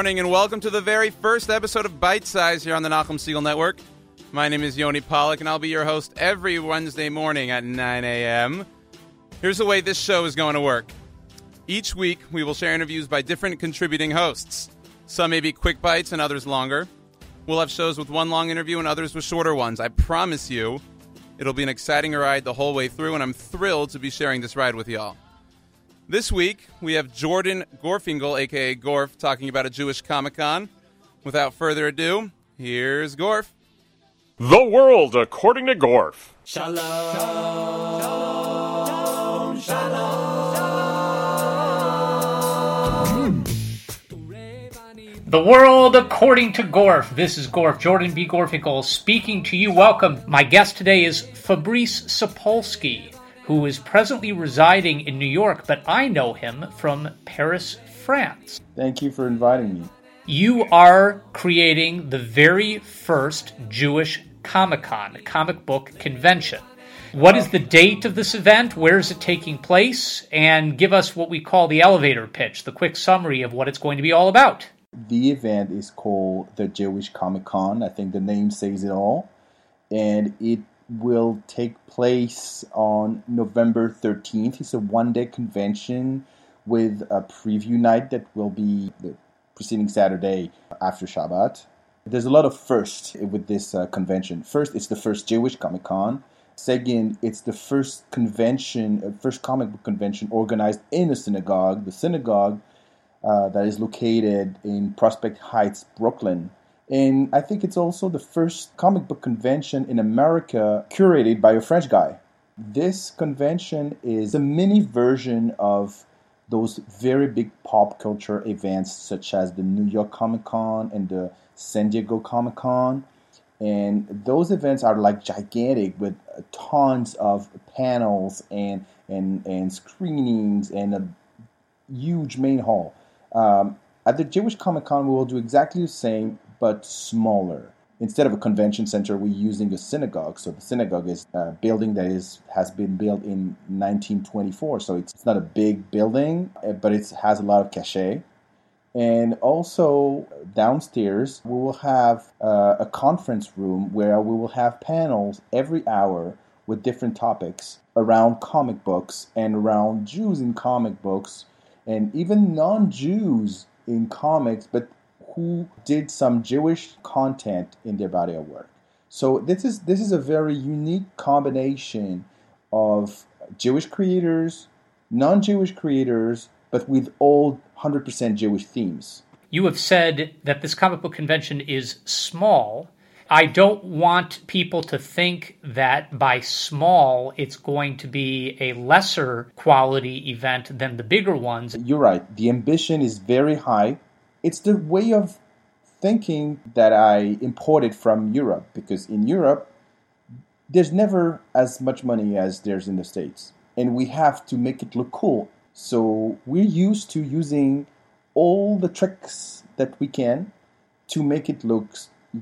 morning, and welcome to the very first episode of Bite Size here on the Nachum Segal Network. My name is Yoni Pollak, and I'll be your host every Wednesday morning at 9 a.m. Here's the way this show is going to work. Each week, we will share interviews by different contributing hosts. Some may be quick bites and others longer. We'll have shows with one long interview and others with shorter ones. I promise you, it'll be an exciting ride the whole way through, and I'm thrilled to be sharing this ride with y'all. This week, we have Jordan Gorfinkel, aka Gorf, talking about a Jewish Comic Con. Without further ado, here's Gorf. The world according to Gorf. Shalom. Shalom. The world according to Gorf. This is Gorf, Jordan B. Gorfinkel, speaking to you. Welcome. My guest today is Fabrice Sapolsky, who is presently residing in New York, but I know him from Paris, France. Thank you for inviting me. You are creating the very first Jewish Comic Con, a comic book convention. What is the date of this event? Where is it taking place? And give us what we call the elevator pitch, the quick summary of what it's going to be all about. The event is called the Jewish Comic Con. I think the name says it all. And it will take place on November 13th. It's a one day convention with a preview night that will be the preceding Saturday after Shabbat. There's a lot of firsts with this uh, convention. First, it's the first Jewish Comic Con. Second, it's the first convention, uh, first comic book convention organized in a synagogue. The synagogue uh, that is located in Prospect Heights, Brooklyn. And I think it's also the first comic book convention in America curated by a French guy. This convention is a mini version of those very big pop culture events such as the New York Comic Con and the San Diego Comic Con. And those events are like gigantic with tons of panels and, and, and screenings and a huge main hall. Um, at the Jewish Comic Con, we will do exactly the same, but smaller. Instead of a convention center, we're using a synagogue. So the synagogue is a building that is has been built in 1924. So it's, it's not a big building, eh, but it has a lot of cachet. And also downstairs, we will have uh, a conference room where we will have panels every hour with different topics around comic books and around Jews in comic books and even non Jews in comics, but who did some Jewish content in their body of work. So this is this is a very unique combination of Jewish creators, non-Jewish creators, but with all 100% Jewish themes. You have said that this comic book convention is small. I don't want people to think that by small it's going to be a lesser quality event than the bigger ones. You're right. The ambition is very high. It's the way of thinking that I imported from Europe because in Europe there's never as much money as there's in the States. And we have to make it look cool. So we're used to using all the tricks that we can to make it look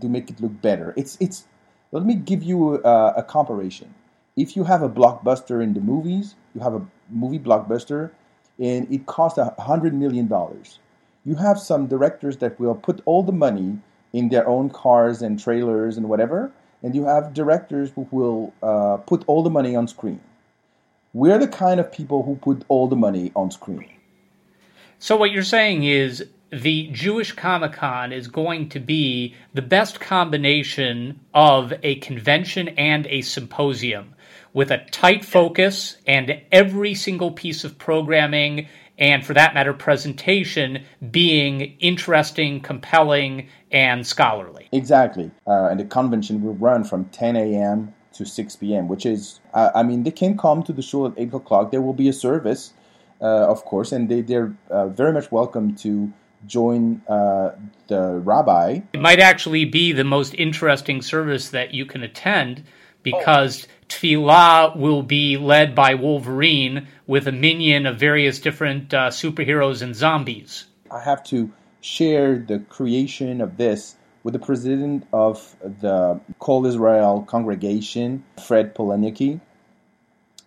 to make it look better. It's it's. Let me give you a, a comparison. If you have a blockbuster in the movies, you have a movie blockbuster, and it costs a hundred million dollars. You have some directors that will put all the money in their own cars and trailers and whatever, and you have directors who will uh, put all the money on screen. We're the kind of people who put all the money on screen. So, what you're saying is the Jewish Comic Con is going to be the best combination of a convention and a symposium with a tight focus and every single piece of programming and, for that matter, presentation being interesting, compelling, and scholarly. Exactly. Uh, and the convention will run from 10 a.m. to 6 p.m., which is, uh, I mean, they can come to the show at 8 o'clock. There will be a service, uh, of course, and they, they're uh, very much welcome to join uh, the rabbi. It might actually be the most interesting service that you can attend because oh. Tefillah will be led by Wolverine with a minion of various different uh, superheroes and zombies. I have to share the creation of this with the president of the Kol Israel congregation, Fred Polenicky.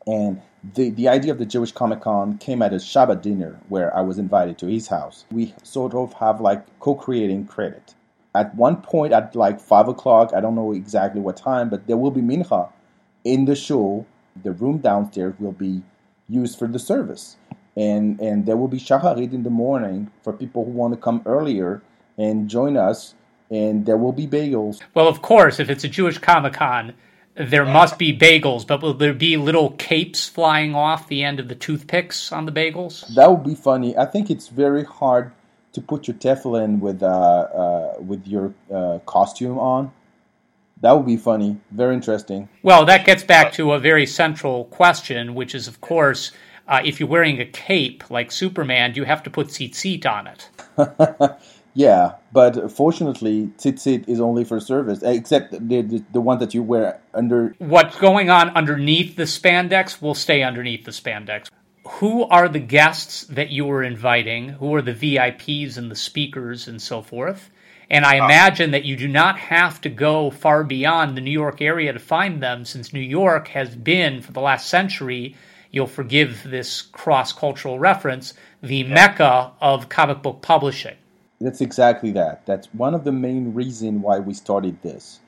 And the, the idea of the Jewish Comic Con came at a Shabbat dinner where I was invited to his house. We sort of have like co creating credit. At one point, at like 5 o'clock, I don't know exactly what time, but there will be Mincha in the show. The room downstairs will be used for the service. And, and there will be Shacharit in the morning for people who want to come earlier and join us. And there will be bagels. Well, of course, if it's a Jewish Comic Con, there must be bagels, but will there be little capes flying off the end of the toothpicks on the bagels? That would be funny. I think it's very hard to put your tefillin with uh, uh, with your uh, costume on. That would be funny. Very interesting. Well, that gets back to a very central question, which is, of course, uh, if you're wearing a cape like Superman, do you have to put tzitzit on it? Yeah, but fortunately, tzitzit is only for service, except the, the, the one that you wear under. What's going on underneath the spandex will stay underneath the spandex. Who are the guests that you are inviting? Who are the VIPs and the speakers and so forth? And I uh, imagine that you do not have to go far beyond the New York area to find them, since New York has been, for the last century, you'll forgive this cross cultural reference, the mecca of comic book publishing. That's exactly that. That's one of the main reasons why we started this.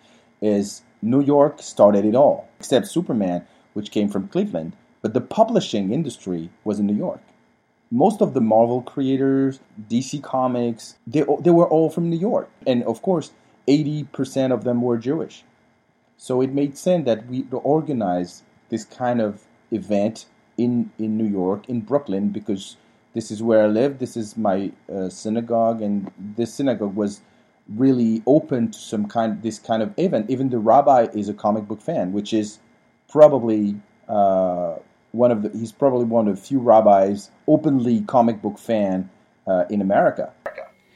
Is New York started it all, except Superman, which came from Cleveland. But the publishing industry was in New York. Most of the Marvel creators, DC Comics, they, they were all from New York. And of course, 80% of them were Jewish. So it made sense that we organize this kind of event in, in New York, in Brooklyn, because this is where I live. This is my uh, synagogue, and this synagogue was really open to some kind this kind of event. Even the rabbi is a comic book fan, which is probably uh, one of the he's probably one of the few rabbis openly comic book fan uh, in America.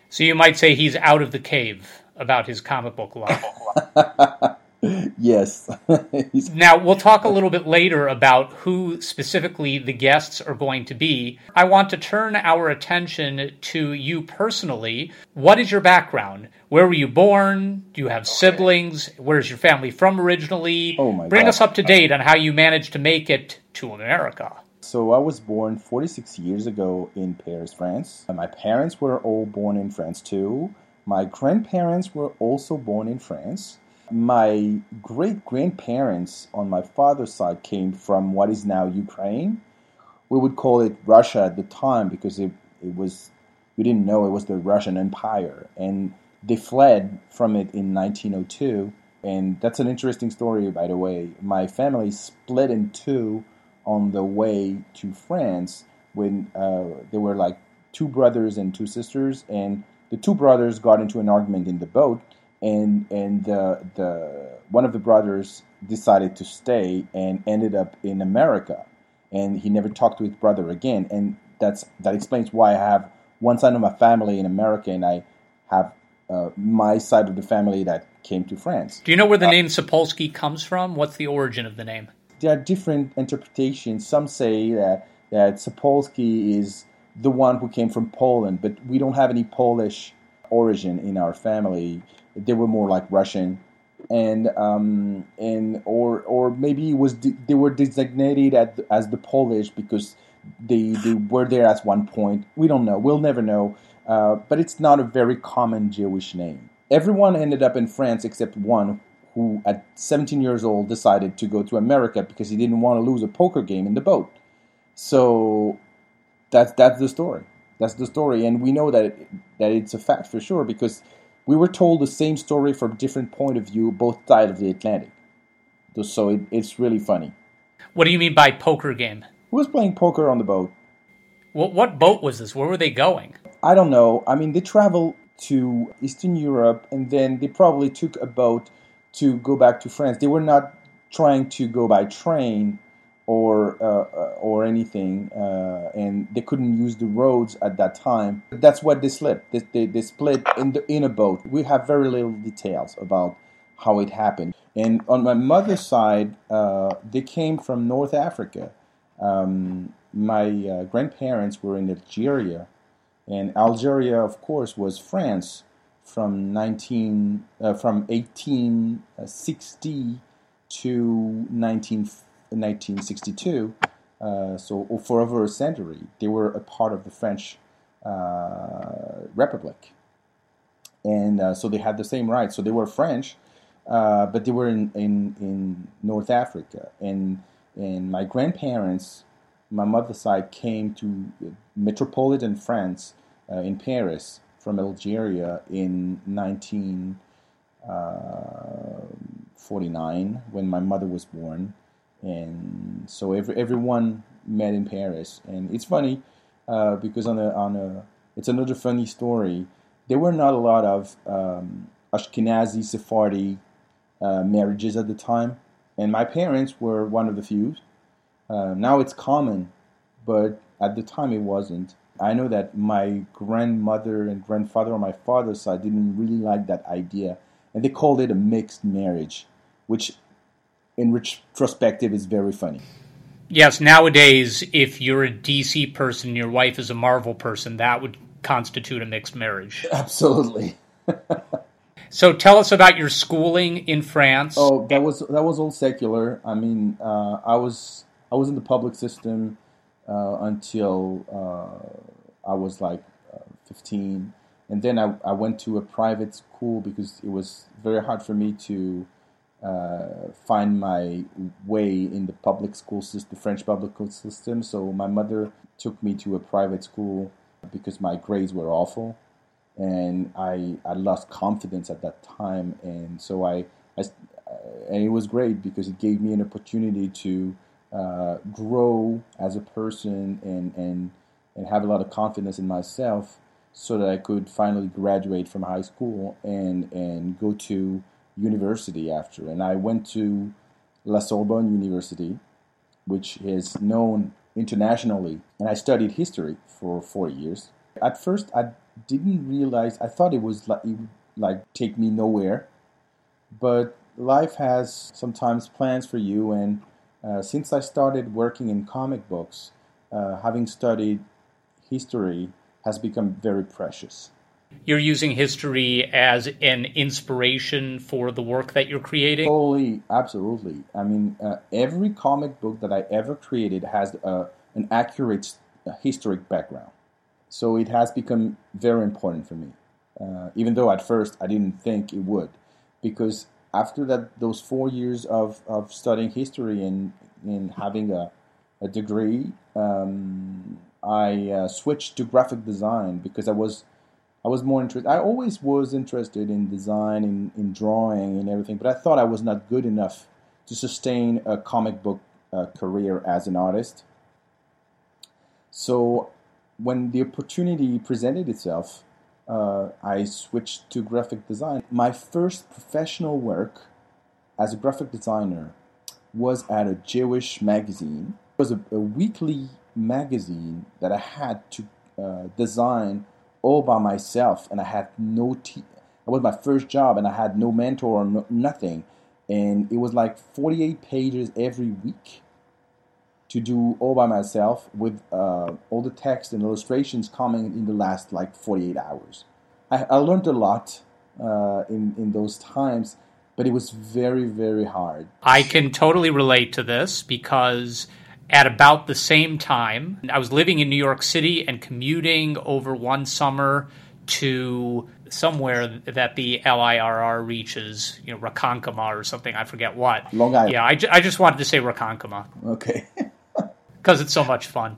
So you might say he's out of the cave about his comic book love. yes. now, we'll talk a little bit later about who specifically the guests are going to be. I want to turn our attention to you personally. What is your background? Where were you born? Do you have siblings? Where's your family from originally? Oh my Bring God. us up to date on how you managed to make it to America. So I was born 46 years ago in Paris, France. My parents were all born in France too. My grandparents were also born in France. My great grandparents on my father's side came from what is now Ukraine. We would call it Russia at the time because it, it was, we didn't know it was the Russian Empire. And they fled from it in 1902. And that's an interesting story, by the way. My family split in two on the way to France when uh, there were like two brothers and two sisters. And the two brothers got into an argument in the boat and and the the one of the brothers decided to stay and ended up in America, and he never talked to his brother again, and that's that explains why I have one side of my family in America, and I have uh, my side of the family that came to France. Do you know where the name Sapolsky comes from? What's the origin of the name? There are different interpretations. Some say that that Sapolsky is the one who came from Poland, but we don't have any Polish origin in our family they were more like Russian, and um, and or or maybe was de- they were designated at, as the Polish because they they were there at one point. We don't know. We'll never know. Uh, but it's not a very common Jewish name. Everyone ended up in France except one who, at 17 years old, decided to go to America because he didn't want to lose a poker game in the boat. So that's that's the story. That's the story, and we know that it, that it's a fact for sure because we were told the same story from different point of view, both sides of the Atlantic. So it, it's really funny. What do you mean by poker game? Who was playing poker on the boat? What, what boat was this? Where were they going? I don't know. I mean, they traveled to Eastern Europe and then they probably took a boat to go back to France. They were not trying to go by train or uh, or anything, uh, and they couldn't use the roads at that time. That's what they slipped. They, they, they split in the in a boat. We have very little details about how it happened. And on my mother's side, uh, they came from North Africa. Um, my uh, grandparents were in Algeria, and Algeria, of course, was France from 19 uh, from 1860 to 19. 1962, Uh, so for over a century, they were a part of the French uh, Republic, and uh, so they had the same rights. So they were French, uh, but they were in, in, in North Africa, and and my grandparents, my mother's side, came to metropolitan France uh, in Paris from Algeria in 1949 uh, when my mother was born, and so every, everyone met in Paris, and it's funny uh, because on a on a it's another funny story. There were not a lot of um, Ashkenazi Sephardi uh, marriages at the time, and my parents were one of the few. Uh, now it's common, but at the time it wasn't. I know that my grandmother and grandfather on my father's side didn't really like that idea, and they called it a mixed marriage, which in retrospective is very funny. Yes, nowadays, if you're a DC person, your wife is a Marvel person, that would constitute a mixed marriage. Absolutely. so, tell us about your schooling in France. Oh, that was that was all secular. I mean, uh, I was I was in the public system uh, until uh, I was like uh, 15, and then I, I went to a private school because it was very hard for me to uh, find my way in the public school system, the French public school system. So my mother took me to a private school because my grades were awful, and I I lost confidence at that time, and so I, I and it was great because it gave me an opportunity to uh, grow as a person and and and have a lot of confidence in myself, so that I could finally graduate from high school and and go to university after. And I went to La Sorbonne University, which is known internationally, and I studied history for four years. At first, I didn't realize. I thought it was like it like take me nowhere, but life has sometimes plans for you. And uh, since I started working in comic books, uh, having studied history has become very precious. You're using history as an inspiration for the work that you're creating? Totally, absolutely. I mean, uh, every comic book that I ever created has uh, an accurate uh, historic background. So it has become very important for me, uh, even though at first I didn't think it would. Because after that, those four years of, of studying history and, and having a, a degree, um, I uh, switched to graphic design because I was I was more interested. I always was interested in design, in, in drawing, and everything, but I thought I was not good enough to sustain a comic book uh, career as an artist. So when the opportunity presented itself, uh, I switched to graphic design. My first professional work as a graphic designer was at a Jewish magazine. It was a, a weekly magazine that I had to uh, design all by myself, and I had no te- It was my first job, and I had no mentor or no, nothing. And it was like 48 pages every week to do all by myself with uh, all the text and illustrations coming in the last like 48 hours. I, I learned a lot uh, in, in those times, but it was very, very hard. I can totally relate to this because at about the same time. I was living in New York City and commuting over one summer to somewhere that the LIRR reaches, you know, Ronkonkoma or something. I forget what. Long Island. Yeah, I just wanted to say Ronkonkoma. Okay. Because it's so much fun.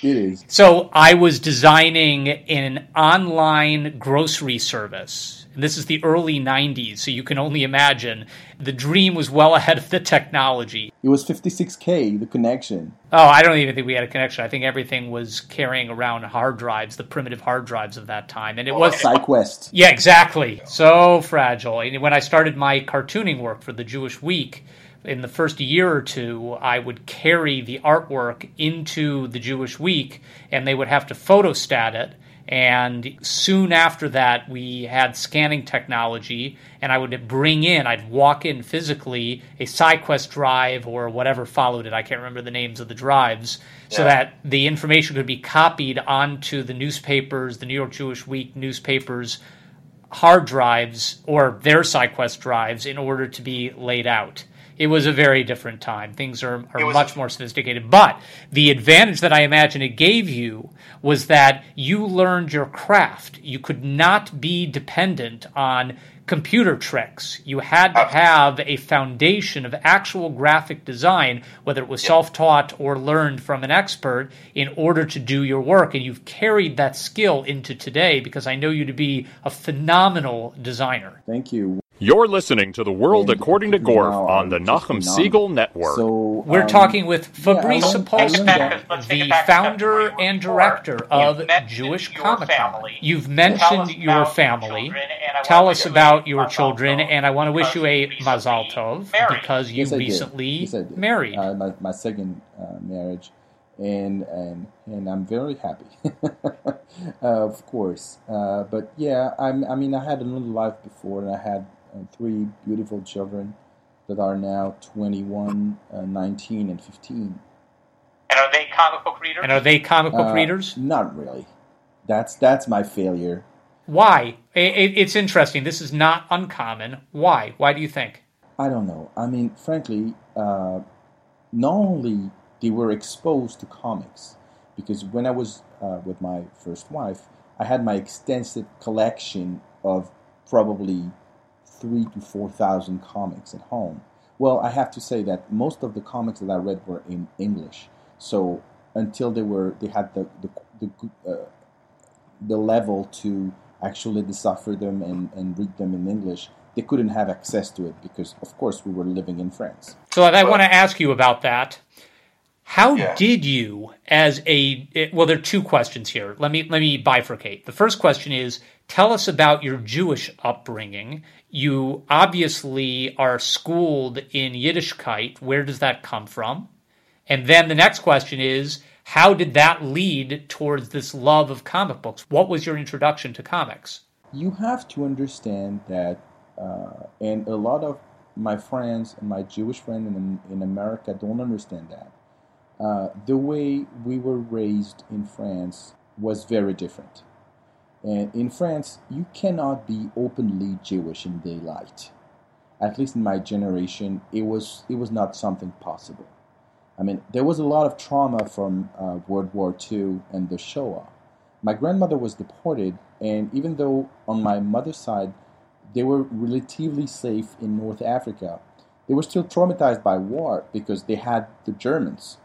It is. So I was designing an online grocery service and this is the early 90s, so you can only imagine. The dream was well ahead of the technology. It was 56K, the connection. Oh, I don't even think we had a connection. I think everything was carrying around hard drives, the primitive hard drives of that time. And it was. Oh, SyQuest. Yeah, exactly. So fragile. And when I started my cartooning work for the Jewish Week, in the first year or two, I would carry the artwork into the Jewish Week, and they would have to photostat it and soon after that, we had scanning technology, and I would bring in, I'd walk in physically a SyQuest drive or whatever followed it. I can't remember the names of the drives, yeah. so that the information could be copied onto the newspapers, the New York Jewish Week newspapers hard drives or their SyQuest drives in order to be laid out. It was a very different time. Things are, are was- much more sophisticated. But the advantage that I imagine it gave you was that you learned your craft. You could not be dependent on computer tricks. You had to have a foundation of actual graphic design, whether it was self taught or learned from an expert, in order to do your work. And you've carried that skill into today because I know you to be a phenomenal designer. Thank you. You're listening to The World And According to Gorf now on the I'm Nachum phenomenal. Segal Network. So We're um, talking with Fabrice learned- I learned Sapolsky, that- Let's take the it back to founder where we were and director of Jewish your Comic Con. You've mentioned us your family. children, and I Tell us about your children, and I want to wish you a you Mazal Tov because you Yes, recently Yes, married. Uh, my, my second uh, marriage, and and and I'm very happy. uh, of course, uh, but yeah, I'm. I mean, I had a little life before, and I had uh, three beautiful children that are now 21, uh, 19, and 15. And are they comic book readers? and are they comic book Uh, readers? Not really. That's that's my failure. Why? I- I- it's interesting. This is not uncommon. Why? Why do you think? I don't know. I mean, frankly, uh, not only they were exposed to comics, because when I was uh, with my first wife, I had my extensive collection of probably three to four thousand comics at home. Well, I have to say that most of the comics that I read were in English. So until they were, they had the the the, uh, the level to actually decipher them and, and read them in English, they couldn't have access to it because, of course, we were living in France. So I want to ask you about that. How Yeah. did you, as a well, there are two questions here. Let me let me bifurcate. The first question is: Tell us about your Jewish upbringing. You obviously are schooled in Yiddishkeit. Where does that come from? And then the next question is: How did that lead towards this love of comic books? What was your introduction to comics? You have to understand that, uh, and a lot of my friends and my Jewish friends in, in America don't understand that. Uh, the way we were raised in France was very different. And in France, you cannot be openly Jewish in daylight. At least in my generation, it was it was not something possible. I mean, there was a lot of trauma from uh, World War II and the Shoah. My grandmother was deported, and even though on my mother's side they were relatively safe in North Africa, they were still traumatized by war because they had the Germans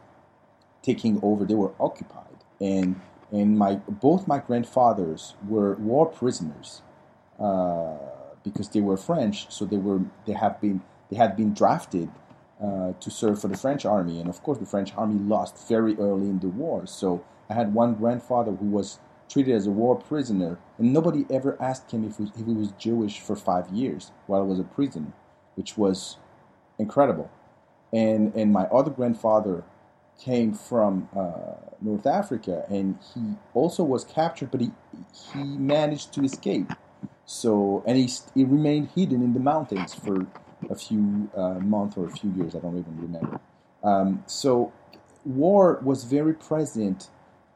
taking over. They were occupied, and and my both my grandfathers were war prisoners uh, because they were French. So they were they have been they had been drafted uh, to serve for the French army, and of course the French army lost very early in the war. So I had one grandfather who was treated as a war prisoner, and nobody ever asked him if he, if he was Jewish for five years while he was a prisoner, which was incredible. And and my other grandfather came from uh, North Africa, and he also was captured, but he he managed to escape. So and he he remained hidden in the mountains for a few uh, months or a few years. I don't even remember. Um, so war was very present,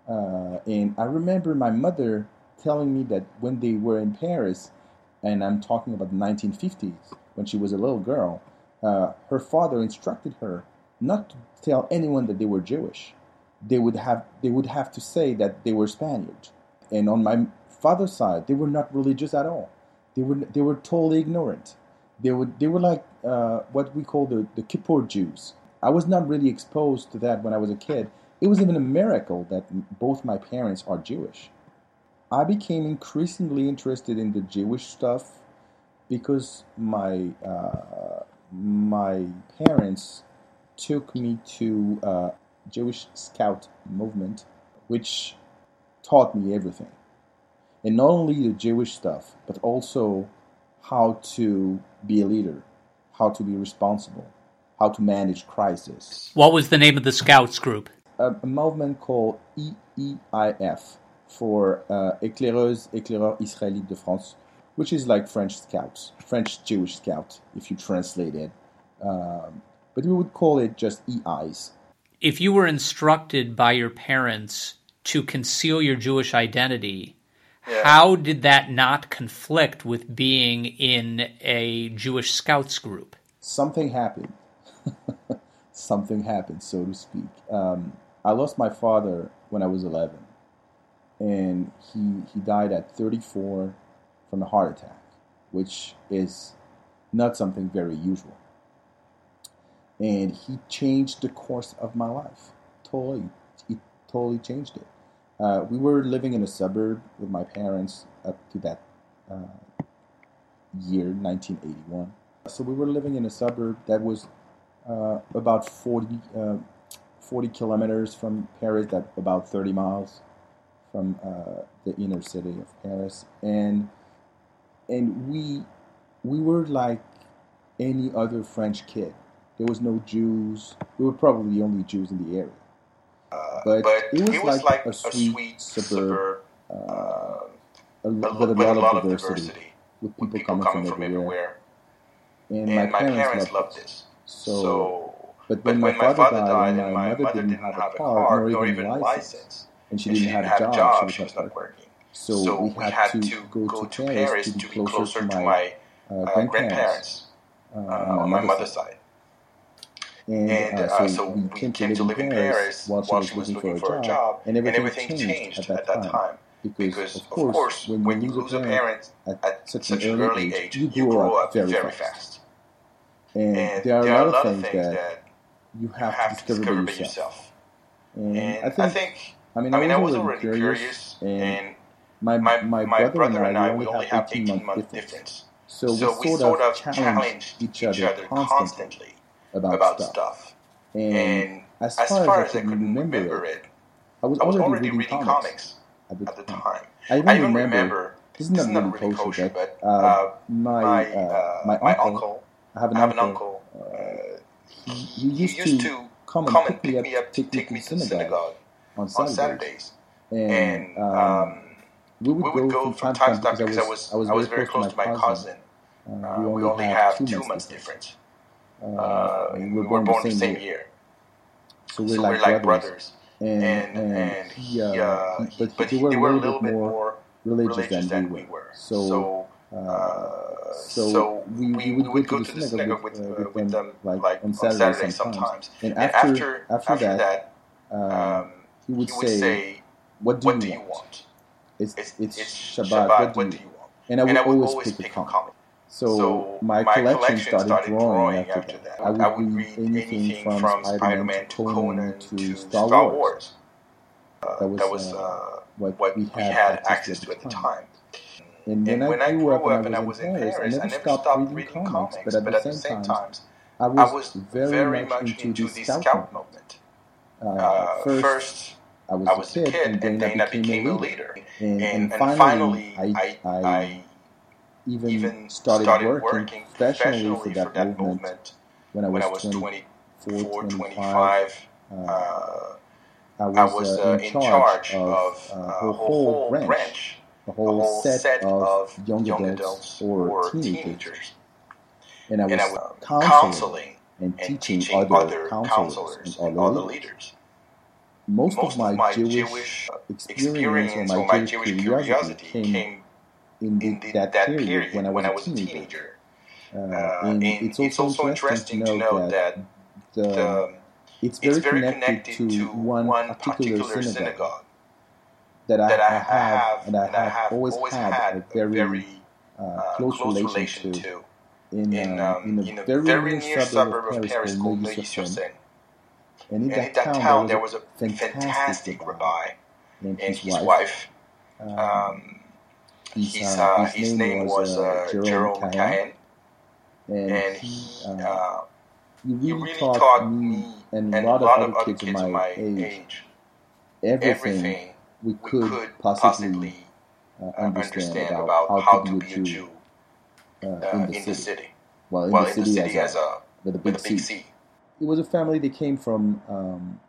uh, and I remember my mother telling me that when they were in Paris, and I'm talking about the 1950s, when she was a little girl, uh, her father instructed her not to tell anyone that they were Jewish. They would have they would have to say that they were Spaniards. And on my father's side, they were not religious at all. They were they were totally ignorant. They would they were like uh, what we call the the Kippur Jews. I was not really exposed to that when I was a kid. It was even a miracle that both my parents are Jewish. I became increasingly interested in the Jewish stuff because my uh, my parents took me to uh, Jewish Scout movement, which taught me everything, and not only the Jewish stuff, but also how to be a leader, how to be responsible, how to manage crisis. What was the name of the Scouts group? A, a movement called EEIF for uh, Éclaireuses Éclaireurs Israélites de France, which is like French Scouts, French Jewish Scout, if you translate it. Um, but we would call it just EIs. if you were instructed by your parents to conceal your Jewish identity, how did that not conflict with being in a Jewish scouts group? Something happened. something happened, so to speak. Um, I lost my father when I was 11, and he he died at 34 from a heart attack, which is not something very usual. And he changed the course of my life. Totally, he totally changed it. Uh, we were living in a suburb with my parents up to that uh, year, 1981. So we were living in a suburb that was uh, about 40, uh, 40 kilometers from Paris, that about 30 miles from uh, the inner city of Paris, and and we we were like any other French kid. There was no Jews. We were probably the only Jews in the area. Uh, But but, it was it was like like, a sweet sweet, suburb, suburb, Uh, uh, a, with with a a lot, lot of diversity, diversity, with with people, coming, from, everywhere. And, And my parents, loved this. So, So, but when, when my father died, and my mother didn't have a car, nor even a license, and she and didn't have a job, she was not working. working. So, we had, to, go, to Paris to be closer to my uh, uh, grandparents uh, on my mother's side. And, And uh, uh, so, so we came to live in Paris while she was looking for a job, and everything, changed, at that time. Because, Because, of course, when, you lose a parent parent at such an early age, you grow up very, fast. fast. And, And there are a lot of things that you you have, have to to discover by yourself. And, And I think, I mean, I mean, I I was already curious, and and my, my, my, my brother, and I, we only have 18 month difference. difference. So, So we sort of challenged each other constantly about, about stuff. stuff. And, And as as far, far as, as I I can could remember, remember it, it, I was I was already, already reading, reading comics, at the at the time. time. I even, I even remember, remember, this is not this not really kosher, but, uh, uh, my, my, uh, uh, my, my uncle, I have an I have an uncle, uh, he, he he used, used to, to come and come pick and pick me up, take take me to synagogue on on Saturdays. Saturdays. And, um, um, we would, we would go, go from time to time time to time because I was, I was very close to my cousin. Uh, Uh, we only have two months difference. Uh, Uh, and we we were born the same year. So we're So like, we're like brothers. brothers. And, And, and, he, uh, uh, he- he- but, they were a little, bit more religious, religious than, than we we were. were. So, So, uh, uh, so, we, we, we, would go to the synagogue with, uh, with, them, like, on Saturday sometimes. And And after, after, after, that, um, um, he would he would say, say, "What do, "What you, do you want? want? It's, It's, it's, Shabbat. Shabbat. what do you want?" And I would, And I would always, always pick, pick a comic. So, So my, my collection, collection started, started growing after, after that. that. I would, I would read anything, anything from, from Spider-Man, Spider-Man to Conan to to Star, Wars. Wars. That was, That was uh, uh, what, what we had, access, access to at the time. time. And when, And I, grew up and I was, in Paris, I never stopped reading comics, but at the same time, I was, very, much into the scout movement. Uh, first, first, I was, I a kid, and then, I became, a leader. And, finally, I, I, I, I even, even started, started working, working professionally professionally for that, movement, movement when I was, when I was 24, 24, 25. 25. Uh, Uh, I was, I was uh, uh, in charge of, uh, a whole branch, a a whole, whole set, set of of young, young adults, adults or, teenagers. teenagers. And I was, And I was counseling, counseling and and teaching, other, other counselors, and other other leaders. leaders. Most, Most of my, Jewish, Jewish experience, experience or my Jewish curiosity came in, the, in the, that, that period, period when I was, when I was a teenager. teenager. Uh, Uh, and, and it's also, interesting, to know that, the, the, it's very, it's very connected, connected to one, particular, particular synagogue, synagogue that, I, that I have, have and I have, always, had, a very, very uh, uh, close, close relation, to, in, in, um, um, in, a in a very, very near suburb of Paris Paris called. Neuilly-sur-Seine. And in And that, in that town, town, there was a fantastic, fantastic rabbi and and his, his wife. wife. Um, Uh, uh, his his name was uh, Jerome Jerome Cahen, and, and he, he, uh, uh, really, really taught, taught me and a and lot, a lot of other other kids of my, age, age everything, everything we we could, possibly, possibly uh, uh, understand, about, about how, to be a Jew, uh, uh, in, the, in city. city. Well, in Well, the in the city, city as, as a, a with a big, with a big C. C. It was a family that came from um,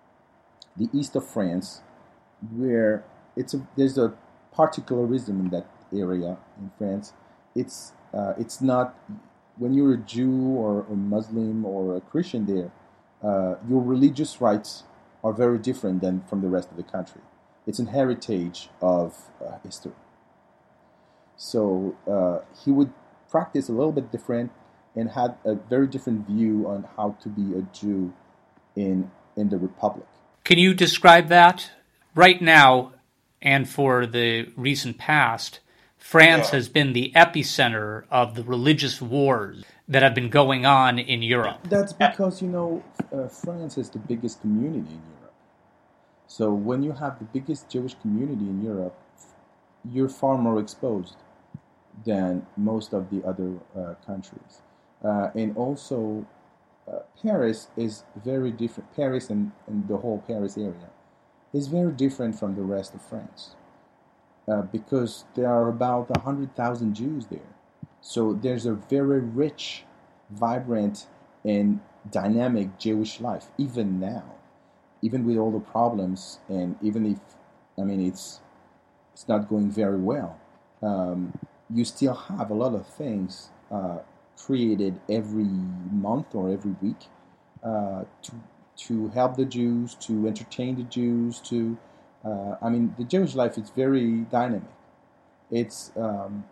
the east of France, where it's a, there's a particularism in that area in France. It's uh, it's not when you're a Jew or a Muslim or a Christian there, uh, your religious rights are very different than from the rest of the country. It's an heritage of uh, history. So uh, he would practice a little bit different and had a very different view on how to be a Jew in in the Republic. Can you describe that? Right now, and for the recent past, France Yeah. has been the epicenter of the religious wars that have been going on in Europe. That's because you know uh, France is the biggest community in Europe. So when you have the biggest Jewish community in Europe, you're far more exposed than most of the other uh, countries. Uh, and also, uh, Paris is very different. Paris and, and the whole Paris area is very different from the rest of France uh, because there are about 100,000 Jews there. So there's a very rich, vibrant, and dynamic Jewish life, even now, even with all the problems, and even if, I mean, it's it's not going very well. Um, you still have a lot of things uh, created every month or every week uh, to to help the Jews, to entertain the Jews, to uh, I mean, the Jewish life is very dynamic. It's um,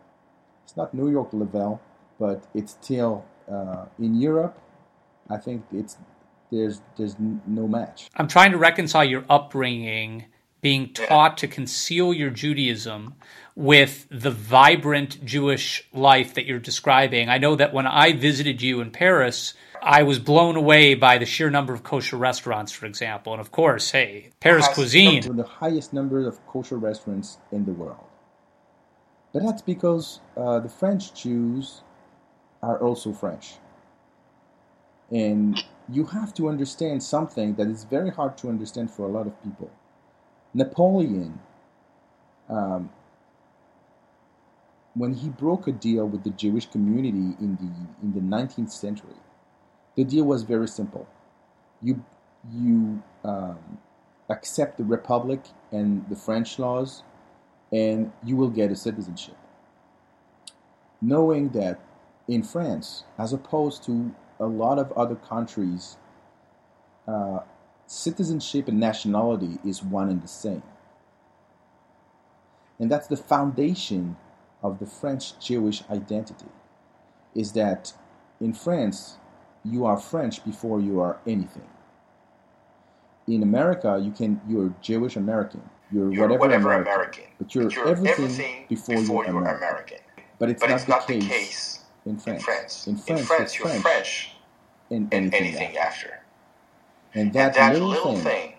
it's not New York level, but it's still uh, in Europe. I think it's there's there's no match. I'm trying to reconcile your upbringing, being taught to conceal your Judaism, with the vibrant Jewish life that you're describing. I know that when I visited you in Paris, I was blown away by the sheer number of kosher restaurants, for example. And of course, hey, Paris Has- cuisine. The highest number of kosher restaurants in the world. But that's because uh, the French Jews are also French. And you have to understand something that is very hard to understand for a lot of people. Napoleon, um, when he broke a deal with the Jewish community in the in the 19th century, the deal was very simple. You you um, accept the republic and the French laws, and you will get a citizenship. Knowing that in France, as opposed to a lot of other countries, uh, citizenship and nationality is one and the same. And that's the foundation of the French Jewish identity, is that in France, you are French before you are anything. In America, you can you're Jewish American, you're, You're whatever, whatever American, American. but you're, everything, before, you're, American. But it's, But not, it's not the the case, case in in France. France. In France, In France, you're you're French, French and and anything, anything after. after. And that, And that little, thing, thing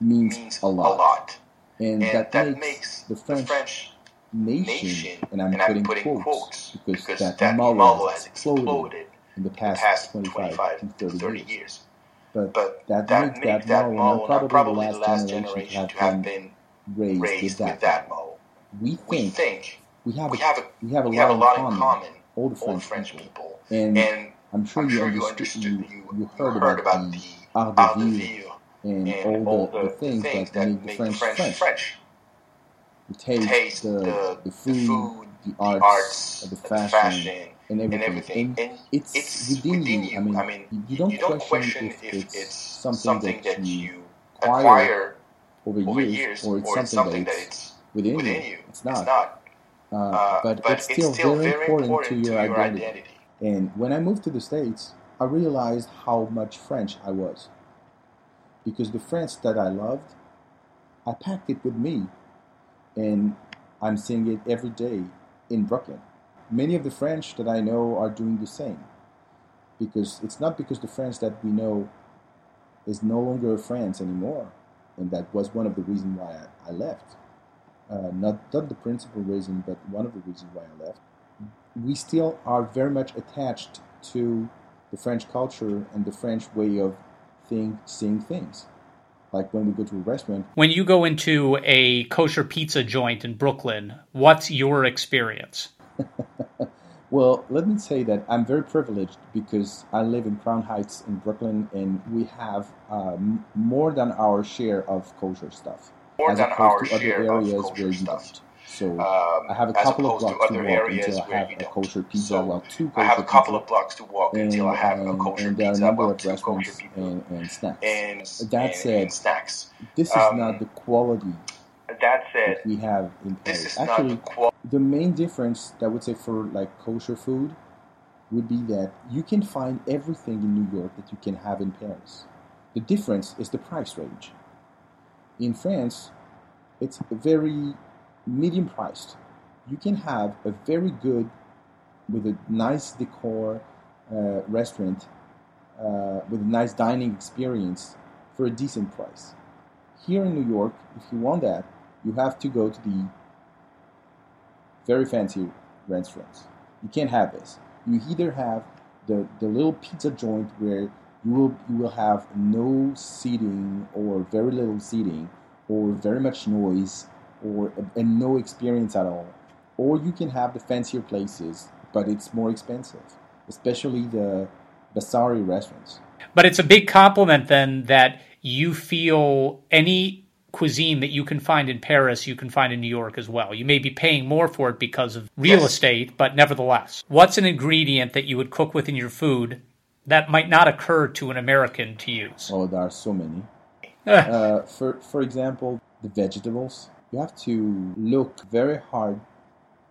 means, means a lot. And, And that, that makes, makes the French, French nation, nation, and I'm and I'm putting, putting quotes, quotes, because, because that, that model, has exploded, in the past, past 25, 25 to to 30, 30 years. years. But, But that, that makes makes that that model, probably, probably the last generation, to to have been raised, raised with that. with that model. We We think, think we have we a, have a, we have a we lot, have a lot in common, common, all French, French people. people. And, And I'm sure, I'm you, sure you understood, understood, you, you, heard, about the art art de vivre and, and all the, the, things, things that, make the French French French. The taste, Taste, the, the, food, the food, the arts, arts, the the fashion, fashion, and everything. and everything. And it's, it's within, you. you. I mean, I mean, you, you don't, don't question, if, if it's it's something, something that, that you you acquire over over years, or it's or something, something that that it's it's within, within you. you. It's not. It's not. Uh, Uh, but, but it's still, very, important, to your, identity. And when I moved to the States, I realized how much French I was. Because the French that I loved, I packed it with me. And I'm seeing it every day in Brooklyn. Many of the French that I know are doing the same. Because it's not because the French that we know is no longer France anymore. And that was one of the reasons why I, I left. Uh, not, not the principal reason, but one of the reasons why I left we still are very much attached to the French culture and the French way of think, seeing things. Like when we go to a restaurant, When you go into a kosher pizza joint in Brooklyn, what's your experience? well, let me say that I'm very privileged because I live in Crown Heights in Brooklyn and we have um, more than our share of kosher stuff. More as than opposed our to other share of areas where you stuff. don't. So Um, I have a couple of to blocks to, other walk until I have a kosher pizza, So, well, two I have a couple pizza. of blocks to walk and, until I have a and- kosher and there are a pizza, number of restaurants and, and snacks. and, That said, and snacks. This is Um, not the quality That said, that we have in this Paris. is not Actually, the quality. the main difference that I would say for like kosher food would be that you can find everything in New York that you can have in Paris. The difference is the price range. In France, it's very medium priced. You can have a very good, with a nice decor uh, restaurant, uh, with a nice dining experience for a decent price. Here in New York, if you want that, you have to go to the very fancy restaurants. You can't have this. You either have the, the little pizza joint where you will you will have no seating or very little seating or very much noise or and no experience at all. Or you can have the fancier places, but it's more expensive, especially the Bassari restaurants. But it's a big compliment then that you feel any cuisine that you can find in Paris, you can find in New York as well. You may be paying more for it because of real Yes. estate, but nevertheless, what's an ingredient that you would cook within your food that might not occur to an American to use? Oh, there are so many. Ah. Uh, for for example, the vegetables. You have to look very hard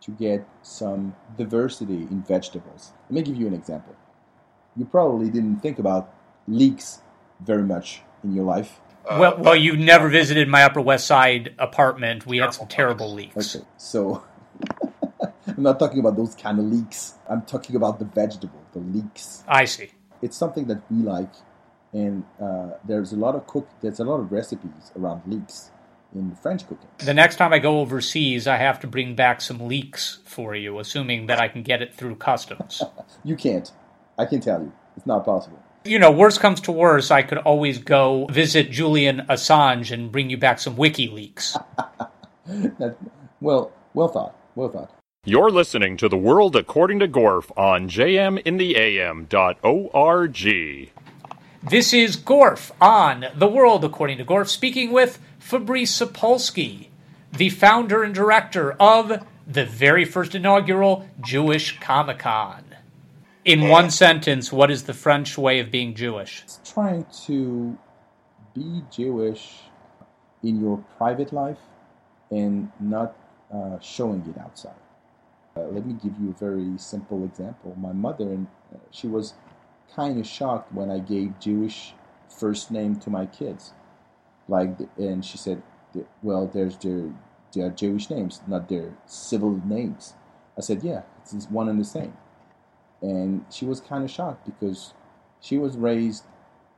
to get some diversity in vegetables. Let me give you an example. You probably didn't think about leeks very much in your life. well, well, you never visited my Upper West Side apartment. We had some terrible leaks. Okay, so I'm not talking about those kind of leeks. I'm talking about the vegetable, the leeks. I see. It's something that we like, and uh, there's a lot of cook. There's a lot of recipes around leeks in French cooking. The next time I go overseas, I have to bring back some leeks for you, assuming that I can get it through customs. You can't. I can tell you, it's not possible. you know, worst comes to worst, I could always go visit Julian Assange and bring you back some WikiLeaks. That, well, well thought. Well thought. You're listening to The World According to Gorf on jmintheam.org. This is Gorf on The World According to Gorf, speaking with Fabrice Sapolsky, the founder and director of the very first inaugural Jewish Comic Con. In one sentence, what is the French way of being Jewish? It's trying to be Jewish in your private life and not uh, showing it outside. Uh, let me give you a very simple example. My mother, and uh, she was kind of shocked when I gave Jewish first name to my kids. Like, and she said, "Well, there's their their Jewish names, not their civil names." I said, "Yeah, it's one and the same." And she was kind of shocked because she was raised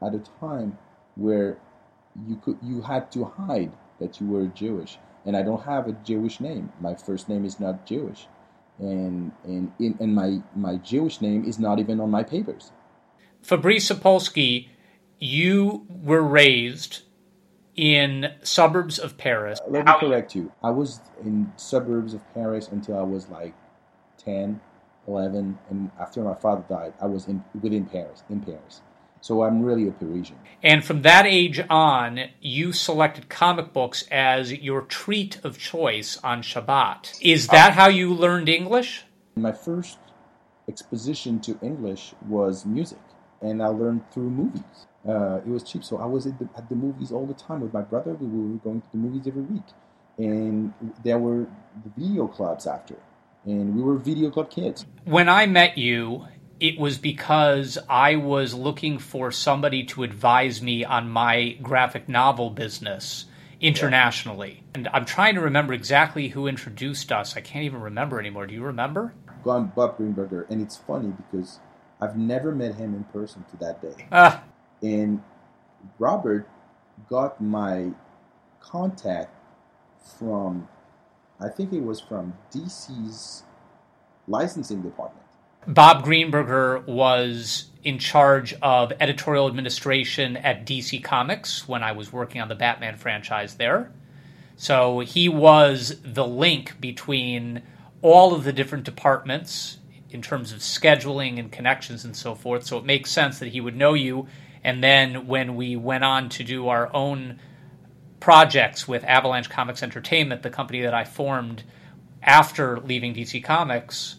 at a time where you could you had to hide that you were Jewish, and I don't have a Jewish name. My first name is not Jewish, and and in, and my my Jewish name is not even on my papers. Fabrice Sapolsky, you were raised in suburbs of Paris. Uh, let me correct you. I was in suburbs of Paris until I was like 10, 11, and after my father died, I was in within Paris, in Paris. So I'm really a Parisian. And from that age on, you selected comic books as your treat of choice on Shabbat. Is that uh, how you learned English? My first exposition to English was music, and I learned through movies. Uh, it was cheap, so I was at the, at the movies all the time with my brother. We were going to the movies every week, and there were the video clubs after, and we were video club kids. When I met you, it was because I was looking for somebody to advise me on my graphic novel business internationally. And I'm trying to remember exactly who introduced us. I can't even remember anymore. Do you remember? Gone Bob Greenberger, and it's funny because I've never met him in person to that day. Ah, And Robert got my contact from, I think it was from DC's licensing department. Bob Greenberger was in charge of editorial administration at DC Comics when I was working on the Batman franchise there. So he was the link between all of the different departments in terms of scheduling and connections and so forth. So it makes sense that he would know you. And then when we went on to do our own projects with Avalanche Comics Entertainment, the company that I formed after leaving DC Comics,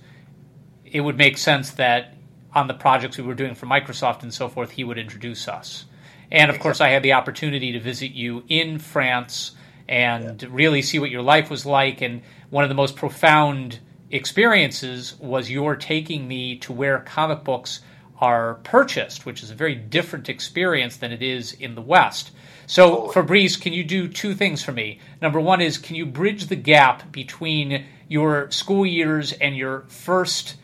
it would make sense that on the projects we were doing for Microsoft and so forth, he would introduce us. And of course, I had the opportunity to visit you in France and really see what your life was like. And one of the most profound experiences was your taking me to where comic books are purchased, which is a very different experience than it is in the West. So, Fabrice, can you do two things for me? Number one is can you bridge the gap between your school years and your first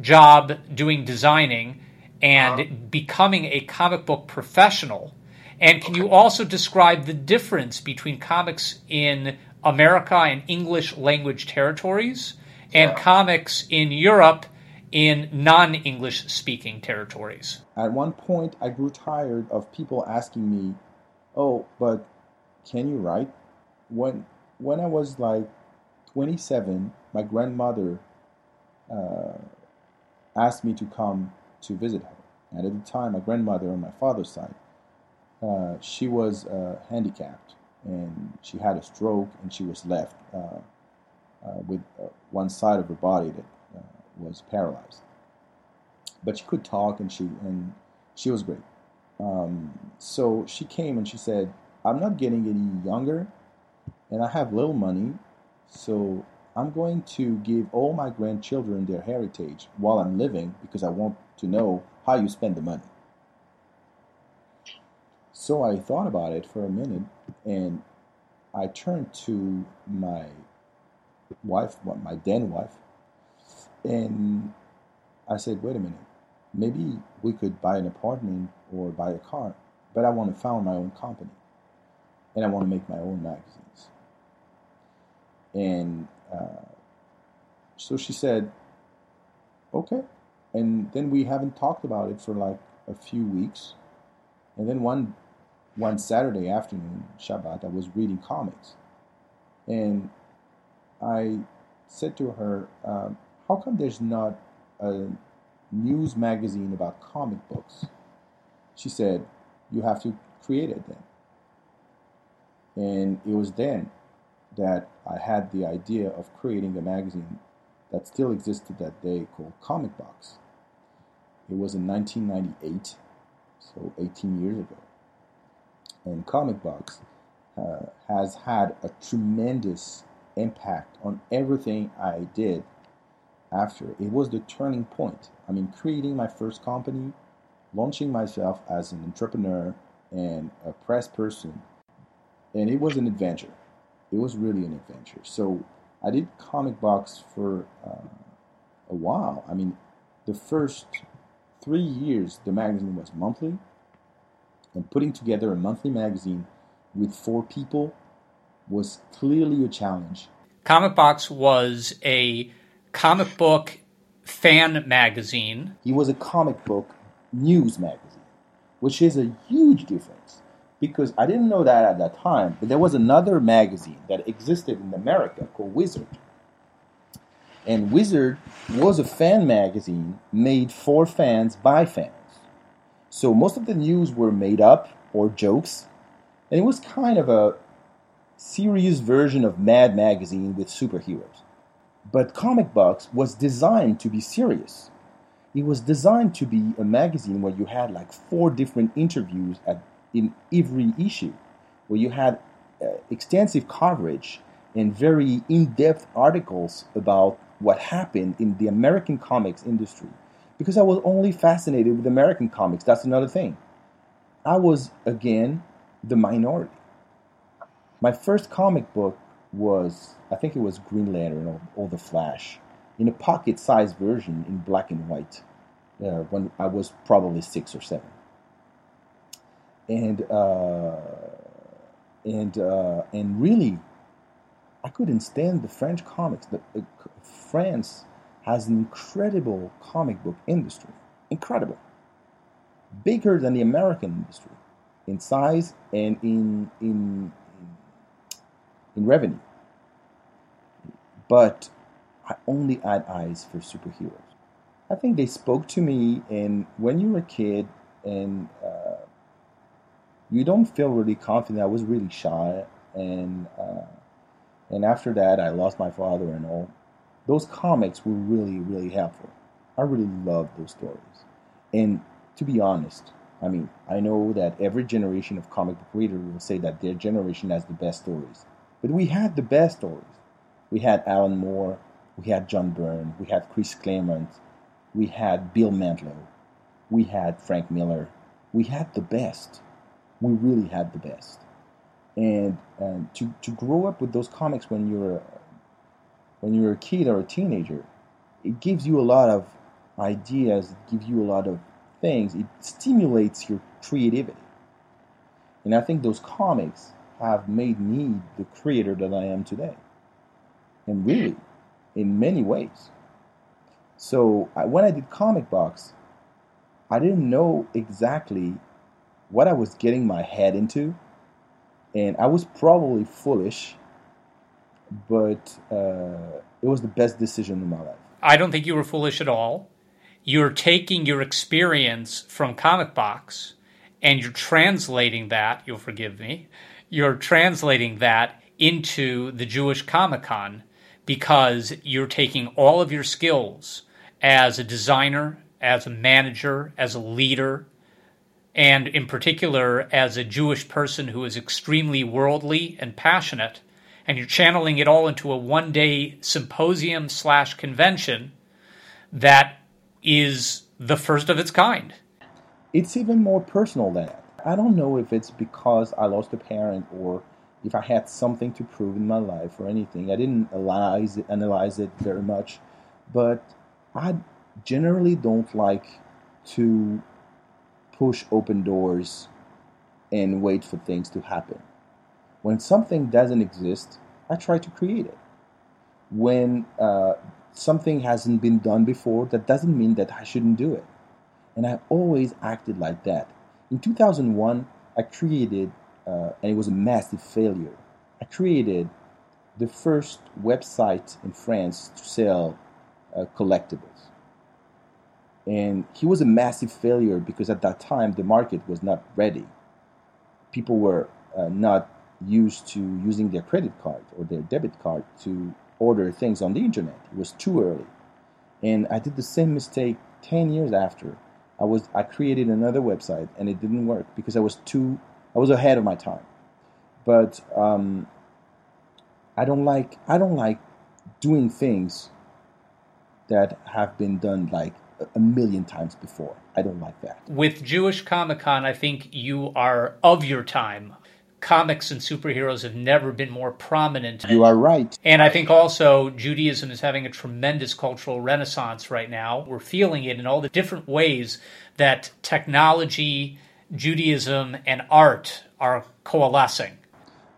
job doing designing and uh-huh. becoming a comic book professional? And can you also describe the difference between comics in America and English language territories and Yeah. comics in Europe in non English speaking territories? At one point, I grew tired of people asking me, "Oh, but can you write?" When when I was like 27, my grandmother uh, asked me to come to visit her, and at the time, my grandmother on my father's side, uh, she was uh, handicapped, and she had a stroke, and she was left uh, uh, with uh, one side of her body that was paralyzed but she could talk and she and she was great. Um, so she came and she said, "I'm not getting any younger, and I have little money, so I'm going to give all my grandchildren their heritage while I'm living because I want to know how you spend the money." So I thought about it for a minute, and I turned to my wife, my then wife, and I said, wait a minute, maybe we could buy an apartment or buy a car, but I want to found my own company and I want to make my own magazines. And uh, so she said, okay. And then we haven't talked about it for like a few weeks. And then one one Saturday afternoon, Shabbat, I was reading comics. And I said to her, um, how come there's not a news magazine about comic books? She said, You have to create it then. And it was then that I had the idea of creating a magazine that still existed that day called Comic Box. It was in 1998, so 18 years ago. And Comic Box uh, has had a tremendous impact on everything I did after. It was the turning point. I mean, creating my first company, launching myself as an entrepreneur and a press person, and it was an adventure. It was really an adventure. So I did Comic Box for uh, a while. I mean, the first three years, the magazine was monthly, and putting together a monthly magazine with four people was clearly a challenge. Comic Box was a comic book fan magazine. He was a comic book news magazine, which is a huge difference because I didn't know that at that time, but there was another magazine that existed in America called Wizard. And Wizard was a fan magazine made for fans by fans. So most of the news were made up or jokes, and it was kind of a serious version of Mad Magazine with superheroes. But Comic Box was designed to be serious. It was designed to be a magazine where you had like four different interviews at, in every issue, where you had uh, extensive coverage and very in depth articles about what happened in the American comics industry. Because I was only fascinated with American comics, that's another thing. I was, again, the minority. My first comic book was, I think it was Green Lantern or, or The Flash, in a pocket sized version in black and white uh, when I was probably six or seven. And, uh, and, uh, and really, I couldn't stand the French comics. The, France has an incredible comic book industry. Incredible. Bigger than the American industry in size and in, in, in revenue. But I only had eyes for superheroes. I think they spoke to me, and when you're a kid and uh, you don't feel really confident, I was really shy, and uh, and after that, I lost my father and all. Those comics were really, really helpful. I really loved those stories, and to be honest, I mean, I know that every generation of comic book reader will say that their generation has the best stories. But we had the best stories. We had Alan Moore, we had John Byrne, we had Chris Claremont, we had Bill Mantlo, we had Frank Miller. We had the best. We really had the best. And, and to, to grow up with those comics when you're when you're a kid or a teenager, it gives you a lot of ideas. It gives you a lot of things. It stimulates your creativity. And I think those comics have made me the creator that I am today. And really, in many ways. So I, when I did Comic Box, I didn't know exactly what I was getting my head into. And I was probably foolish, but uh, it was the best decision in my life. I don't think you were foolish at all. You're taking your experience from Comic Box and you're translating that, you'll forgive me, you're translating that into the Jewish Comic Con because you're taking all of your skills as a designer, as a manager, as a leader, and in particular as a Jewish person who is extremely worldly and passionate, and you're channeling it all into a one day symposium slash convention that is the first of its kind. It's even more personal than that. I don't know if it's because I lost a parent or if I had something to prove in my life or anything. I didn't analyze it, analyze it very much, but I generally don't like to push open doors and wait for things to happen. When something doesn't exist, I try to create it. When uh, something hasn't been done before, that doesn't mean that I shouldn't do it. And I always acted like that. In 2001, I created, uh, and it was a massive failure. I created the first website in France to sell uh, collectibles. And he was a massive failure because at that time the market was not ready. People were uh, not used to using their credit card or their debit card to order things on the internet. It was too early. And I did the same mistake 10 years after. I was I created another website and it didn't work because I was too I was ahead of my time. But um, I don't like I don't like doing things that have been done like a million times before. I don't like that. With Jewish Comic Con, I think you are of your time. Comics and superheroes have never been more prominent. You are right. And I think also Judaism is having a tremendous cultural renaissance right now. We're feeling it in all the different ways that technology, Judaism, and art are coalescing.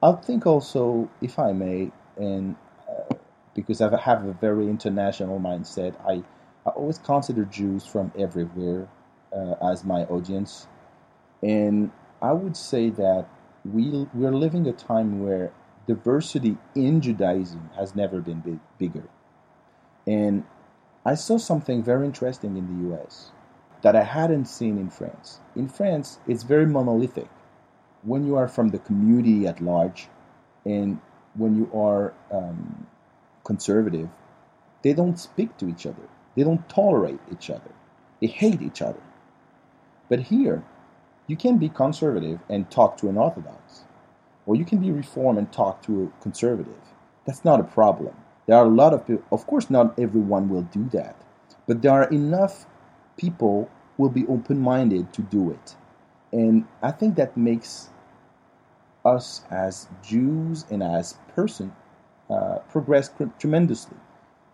I think also, if I may, and uh, because I have a very international mindset, I, I always consider Jews from everywhere uh, as my audience. And I would say that we, we're living a time where diversity in Judaism has never been big, bigger. And I saw something very interesting in the US that I hadn't seen in France. In France, it's very monolithic. When you are from the community at large, and when you are um, conservative, they don't speak to each other. They don't tolerate each other. They hate each other. But here, you can be conservative and talk to an Orthodox, or you can be Reform and talk to a conservative. That's not a problem. There are a lot of people, of course, not everyone will do that, but there are enough people will be open minded to do it. And I think that makes us as Jews and as person uh, progress tremendously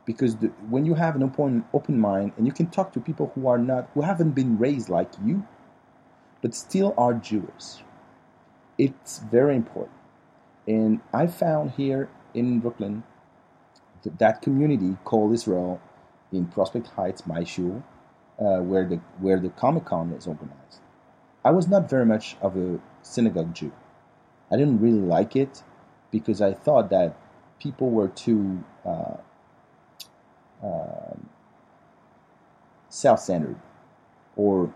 because the, when you have an open open mind and you can talk to people who are not who haven't been raised like you but still are Jewish it's very important and I found here in Brooklyn that, that community called Israel in Prospect Heights my shul uh, where the where the Comic Con is organized I was not very much of a synagogue Jew I didn't really like it because I thought that people were too uh, uh, self-centered or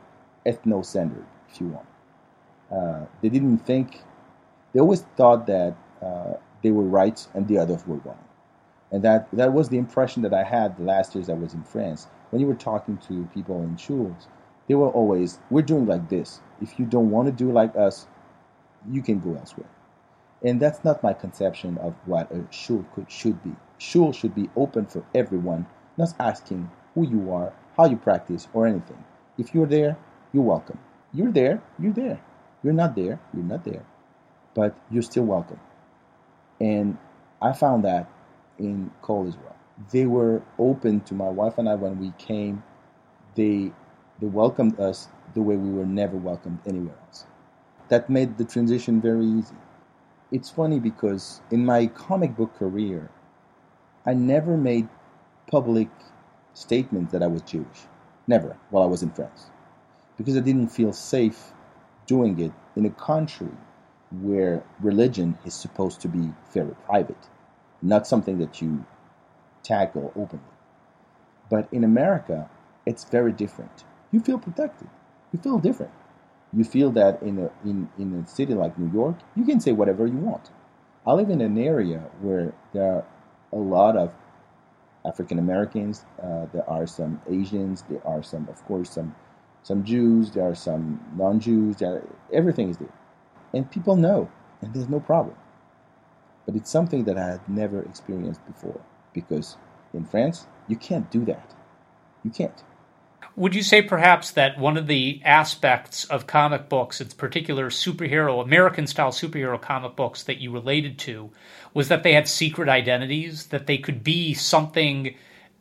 ethno-centered, if you want. Uh, they didn't think. They always thought that uh, they were right and the others were wrong, and that that was the impression that I had the last years I was in France. When you were talking to people in schools, they were always, "We're doing like this. If you don't want to do like us, you can go elsewhere. And that's not my conception of what a shul could, should be. Shul should be open for everyone, not asking who you are, how you practice, or anything. If you're there, you're welcome. You're there, you're there. You're not there, you're not there. But you're still welcome. And I found that in Kol as well. They were open to my wife and I when we came. They they welcomed us the way we were never welcomed anywhere else. That made the transition very easy. It's funny because in my comic book career, I never made public statements that I was Jewish. Never while I was in France. Because I didn't feel safe doing it in a country where religion is supposed to be very private, not something that you tackle openly. But in America, it's very different. You feel protected. You feel different. You feel that in a in, in a city like New York, you can say whatever you want. I live in an area where there are a lot of African Americans. Uh, there are some Asians. There are some, of course, some some Jews. There are some non-Jews. Everything is there, and people know, and there's no problem. But it's something that I had never experienced before because in France you can't do that. You can't. Would you say perhaps that one of the aspects of comic books, its particular superhero, American style superhero comic books that you related to, was that they had secret identities, that they could be something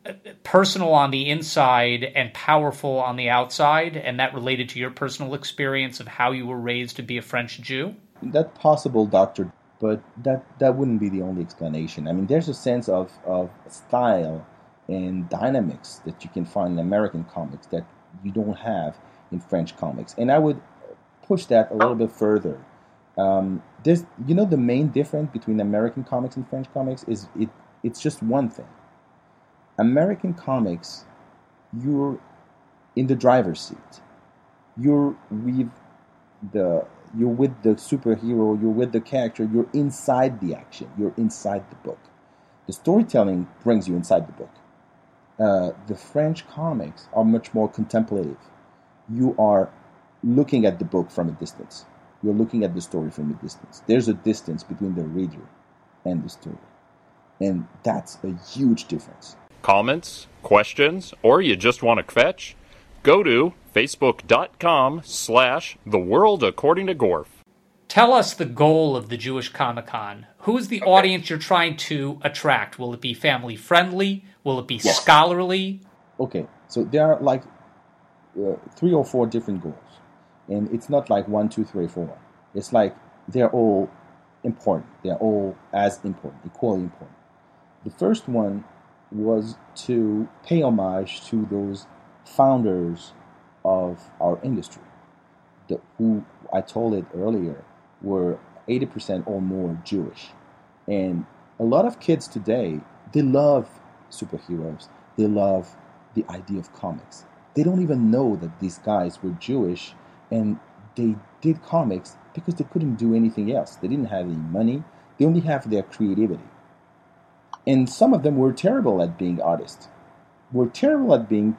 uh, personal on the inside and powerful on the outside, and that related to your personal experience of how you were raised to be a French Jew? That possible, Doctor, but that, that wouldn't be the only explanation. I mean, there's a sense of, of style and dynamics that you can find in American comics that you don't have in French comics. And I would push that a little bit further. Um, there's, you know, the main difference between American comics and French comics is it. It's just one thing. American comics, you're in the driver's seat. You're with the you're with the superhero. You're with the character. You're inside the action. You're inside the book. The storytelling brings you inside the book uh, the French comics are much more contemplative. You are looking at the book from a distance. You're looking at the story from a distance. There's a distance between the reader and the story. And that's a huge difference. Comments, questions, or you just want to fetch? Go to facebook.com slash the world according to Gorf. Tell us the goal of the Jewish Comic Con. Who is the okay. audience you're trying to attract? Will it be family friendly? Will it be yes. scholarly? Okay, so there are like uh, three or four different goals, and it's not like one, two, three, four. It's like they're all important. They're all as important, equally important. The first one was to pay homage to those founders of our industry, the, who I told it earlier were 80% or more Jewish. And a lot of kids today, they love superheroes. They love the idea of comics. They don't even know that these guys were Jewish and they did comics because they couldn't do anything else. They didn't have any money. They only have their creativity. And some of them were terrible at being artists, were terrible at being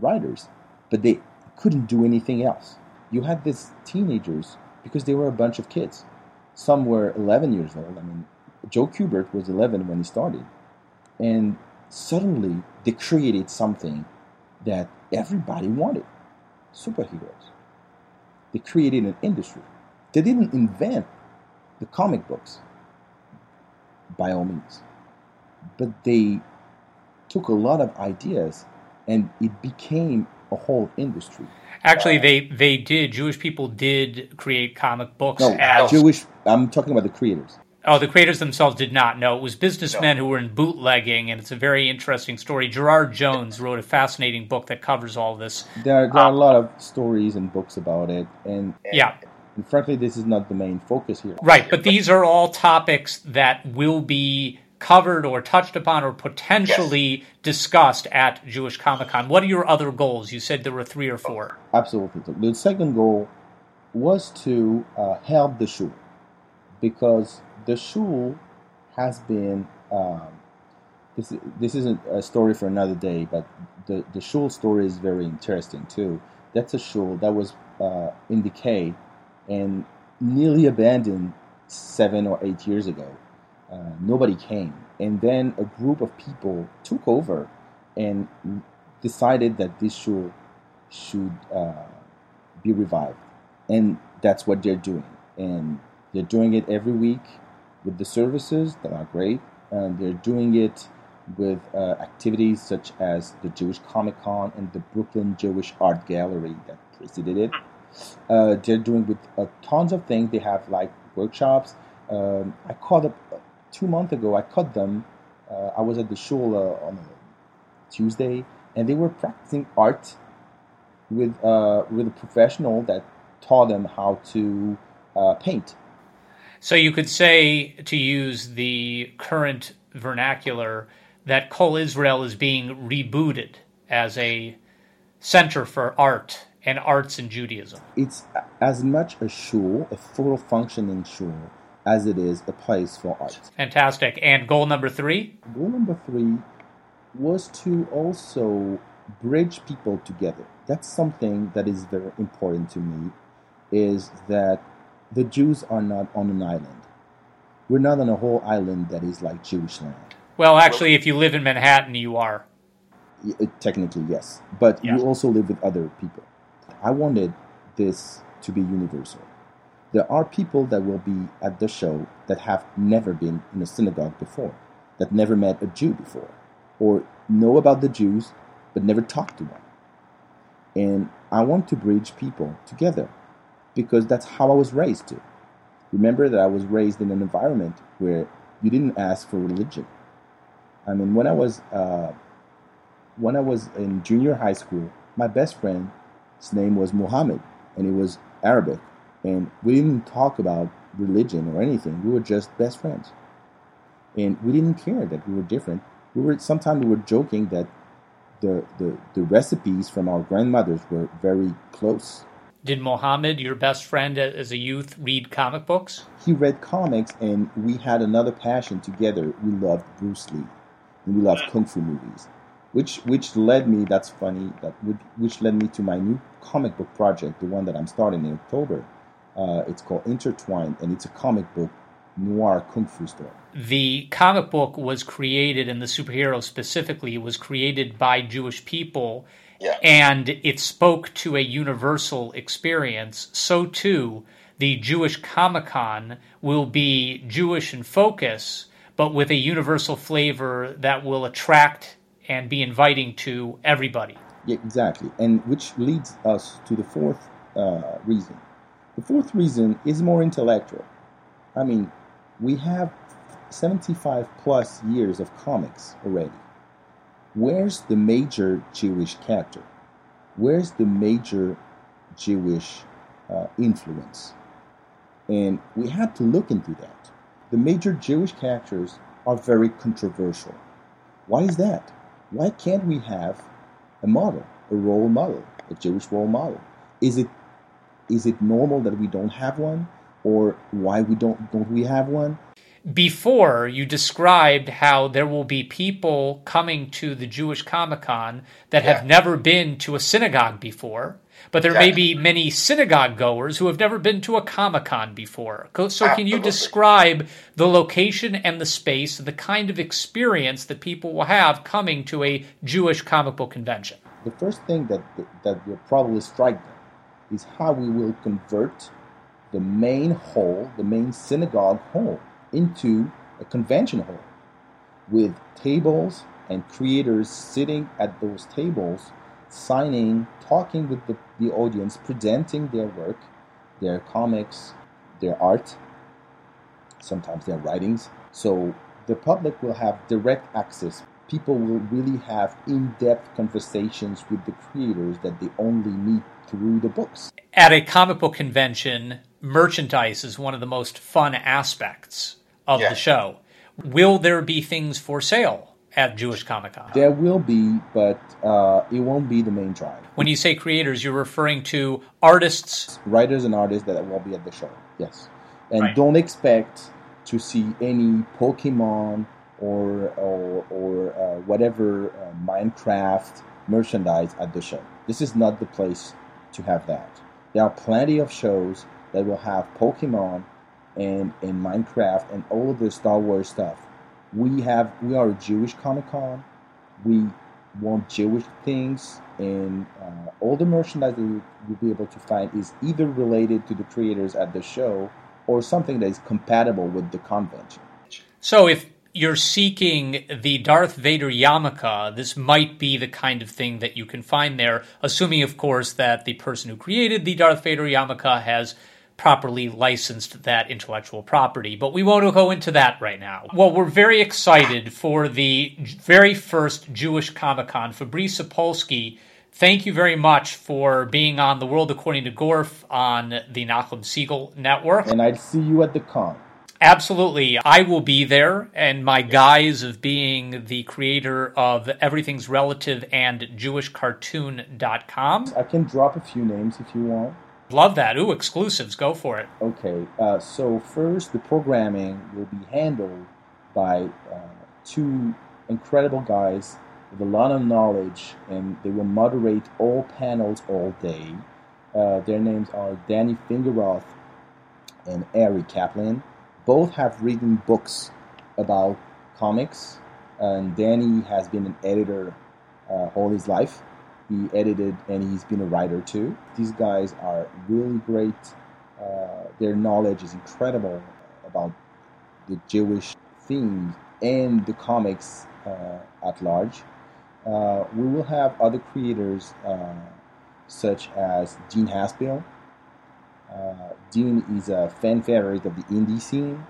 writers, but they couldn't do anything else. You had these teenagers because they were a bunch of kids. Some were 11 years old. I mean, Joe Kubert was 11 when he started. And suddenly they created something that everybody wanted superheroes. They created an industry. They didn't invent the comic books, by all means, but they took a lot of ideas and it became a whole industry. Actually, uh, they they did. Jewish people did create comic books. No, as, Jewish. I'm talking about the creators. Oh, the creators themselves did not know. It was businessmen no. who were in bootlegging, and it's a very interesting story. Gerard Jones wrote a fascinating book that covers all this. There, there are a uh, lot of stories and books about it, and yeah. And frankly, this is not the main focus here. Right, but these are all topics that will be covered or touched upon or potentially yes. discussed at Jewish Comic Con. What are your other goals? You said there were three or four. Absolutely. The second goal was to uh, help the shul because the shul has been. Um, this, this isn't a story for another day, but the, the shul story is very interesting too. That's a shul that was uh, in decay and nearly abandoned seven or eight years ago uh, nobody came. And then a group of people took over and decided that this show should uh, be revived, and that's what they're doing. And they're doing it every week with the services that are great, and they're doing it with uh, activities such as the Jewish Comic Con and the Brooklyn Jewish Art Gallery that preceded it. Uh, they're doing with uh, tons of things. They have like workshops. Um, I caught up two months ago. I caught them. Uh, I was at the shul uh, on Tuesday, and they were practicing art with uh, with a professional that taught them how to uh, paint. So you could say, to use the current vernacular, that Kol Israel is being rebooted as a center for art and arts in Judaism. It's as much a shul, a full functioning shul, as it is a place for art. Fantastic. And goal number three? Goal number three was to also bridge people together. That's something that is very important to me, is that the Jews are not on an island. We're not on a whole island that is like Jewish land. Well, actually, if you live in Manhattan, you are. Uh, Technically, yes, but Yeah. you also live with other people. I wanted this to be universal. There are people that will be at the show that have never been in a synagogue before, that never met a Jew before, or know about the Jews but never talked to one. And I want to bridge people together because that's how I was raised to. Remember that I was raised in an environment where you didn't ask for religion. I mean, when I was uh, when I was in junior high school, my best friend, his name was Muhammad, and he was Arabic, and we didn't talk about religion or anything. We were just best friends, and we didn't care that we were different. We were sometimes we were joking that the the, the recipes from our grandmothers were very close. Did Mohammed, your best friend as a youth, read comic books? He read comics, and we had another passion together. We loved Bruce Lee, and we loved kung fu movies, which which led me. That's funny. That which led me to my new comic book project, the one that I'm starting in October. Uh, it's called Intertwined, and it's a comic book noir kung fu story. The comic book was created, and the superhero specifically was created by Jewish people, Yeah. and it spoke to a universal experience. So, too, the Jewish Comic Con will be Jewish in focus, but with a universal flavor that will attract and be inviting to everybody. Yeah, exactly. And which leads us to the fourth uh, reason. The fourth reason is more intellectual. I mean, we have 75 plus years of comics already. Where's the major Jewish character? Where's the major Jewish uh, influence? And we had to look into that. The major Jewish characters are very controversial. Why is that? Why can't we have a model, a role model, a Jewish role model? Is it is it normal that we don't have one, or why we don't don't we have one? Before you described how there will be people coming to the Jewish Comic Con that have never been to a synagogue before, but there may be many synagogue goers who have never been to a Comic Con before. So, can you describe the location and the space and the kind of experience that people will have coming to a Jewish comic book convention? The first thing that that will probably strike them is how we will convert the main hall, the main synagogue hall, into a convention hall with tables and creators sitting at those tables, signing, talking with the, the audience, presenting their work, their comics, their art, sometimes their writings. So the public will have direct access. People will really have in depth conversations with the creators that they only meet through the books. At a comic book convention, merchandise is one of the most fun aspects of Yeah. the show. Will there be things for sale at Jewish Comic Con? There will be, but uh, it won't be the main drive. When you say creators, you're referring to artists. Writers and artists that will be at the show, yes. And Right. don't expect to see any Pokemon or or, or uh, whatever uh, Minecraft merchandise at the show. This is not the place to have that. There are plenty of shows that will have Pokemon and and Minecraft and all of the Star Wars stuff. We have we are a Jewish Comic Con. We want Jewish things, and uh, all the merchandise that you, will be able to find is either related to the creators at the show or something that is compatible with the convention. So if you're seeking the Darth Vader yarmulke, this might be the kind of thing that you can find there, assuming, of course, that the person who created the Darth Vader yarmulke has properly licensed that intellectual property. But we won't go into that right now. Well, we're very excited for the very first Jewish Comic Con. Fabrice Sapolsky, thank you very much for being on The World According to Gorf on the Nachum Segal Network. And I'd see you at the con. Absolutely. I will be there, and my guise of being the creator of Everything's Relative and JewishCartoon.com. I can drop a few names if you want. Love that. Ooh, exclusives. Go for it. Okay. Uh, so, first, the programming will be handled by uh, two incredible guys with a lot of knowledge, and they will moderate all panels all day. Uh, their names are Danny Fingeroth and Ari Kaplan both have written books about comics, and Danny has been an editor uh, all his life. He edited and he's been a writer too. These guys are really great. Uh, their knowledge is incredible about the Jewish themes and the comics uh, at large. Uh, we will have other creators uh, such as Dean Haspiel, uh, Dean is a fan favorite of the indie scene.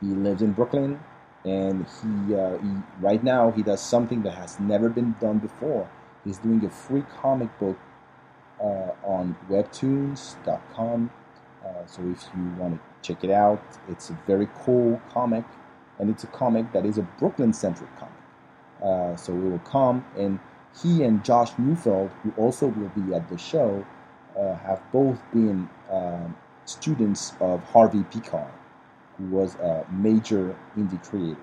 He lives in Brooklyn, and he, uh, he, right now he does something that has never been done before. He's doing a free comic book uh, on Webtoons.com. Uh, so if you want to check it out, it's a very cool comic, and it's a comic that is a Brooklyn-centric comic. Uh, so we will come, and he and Josh Neufeld, who also will be at the show, uh, have both been um, students of Harvey Pekar, who was a major indie creator.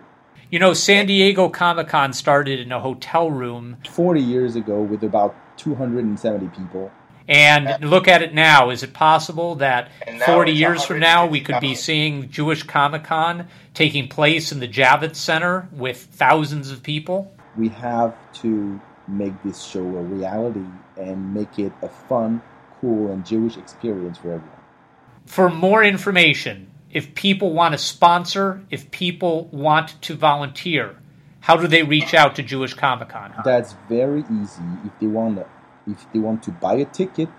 You know, San Diego Comic Con started in a hotel room 40 years ago with about 270 people. And look at it now. Is it possible that 40 years from now we could be seeing Jewish Comic Con taking place in the Javits Center with thousands of people? We have to make this show a reality and make it a fun, cool, and Jewish experience for everyone. For more information, if people want to sponsor, if people want to volunteer, how do they reach out to Jewish Comic Con? That's very easy. If they want to, if they want to buy a ticket,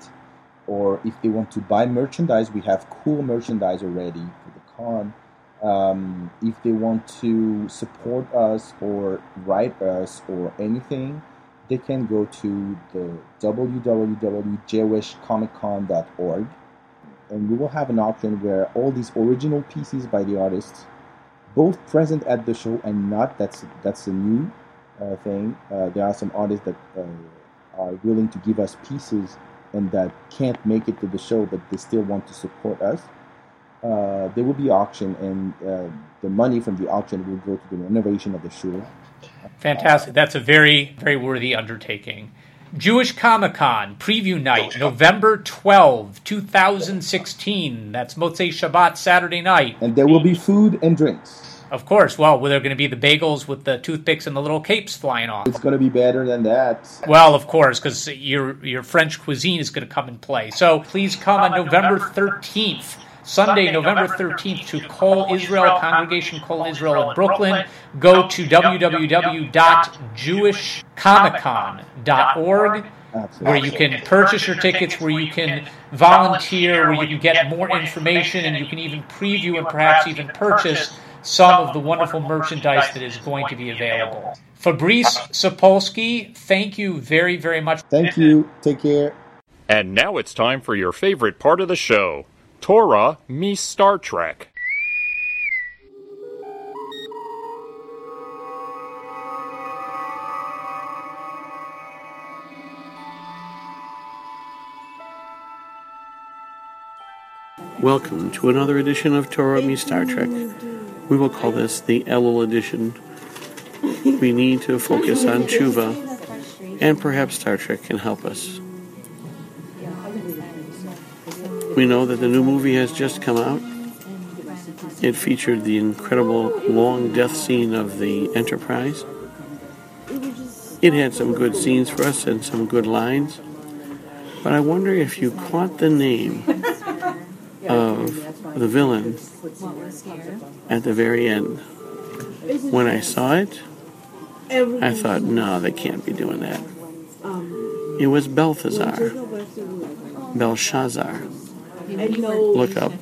or if they want to buy merchandise, we have cool merchandise already for the con. Um, if they want to support us or write us or anything, they can go to the www.jewishcomiccon.org and we will have an option where all these original pieces by the artists both present at the show and not that's that's a new uh, thing. Uh, there are some artists that uh, are willing to give us pieces and that can't make it to the show but they still want to support us. Uh, there will be auction and uh, the money from the auction will go to the renovation of the show Fantastic. That's a very, very worthy undertaking. Jewish Comic Con preview night, oh, November 12, 2016. That's Motzei Shabbat, Saturday night. And there will be food and drinks. Of course. Well, were there going to be the bagels with the toothpicks and the little capes flying off? It's going to be better than that. Well, of course, because your your French cuisine is going to come in play. So please come on November 13th. Sunday, November 13th, to Kol Israel, Congregation Kol Israel in Brooklyn. Go to www.jewishcomiccon.org where you can purchase your tickets, where you can volunteer, where you can get more information, and you can even preview and perhaps even purchase some of the wonderful merchandise that is going to be available. Fabrice Sapolsky, thank you very, very much. Thank you. Take care. And now it's time for your favorite part of the show Torah me Star Trek. Welcome to another edition of Torah Me Star Trek. We will call this the Elul edition. We need to focus on tshuva, and perhaps Star Trek can help us. We know that the new movie has just come out. It featured the incredible long death scene of the Enterprise. It had some good scenes for us and some good lines. But I wonder if you caught the name of the villain at the very end. When I saw it, I thought, no, they can't be doing that. It was Balthazar, Belshazzar. Look up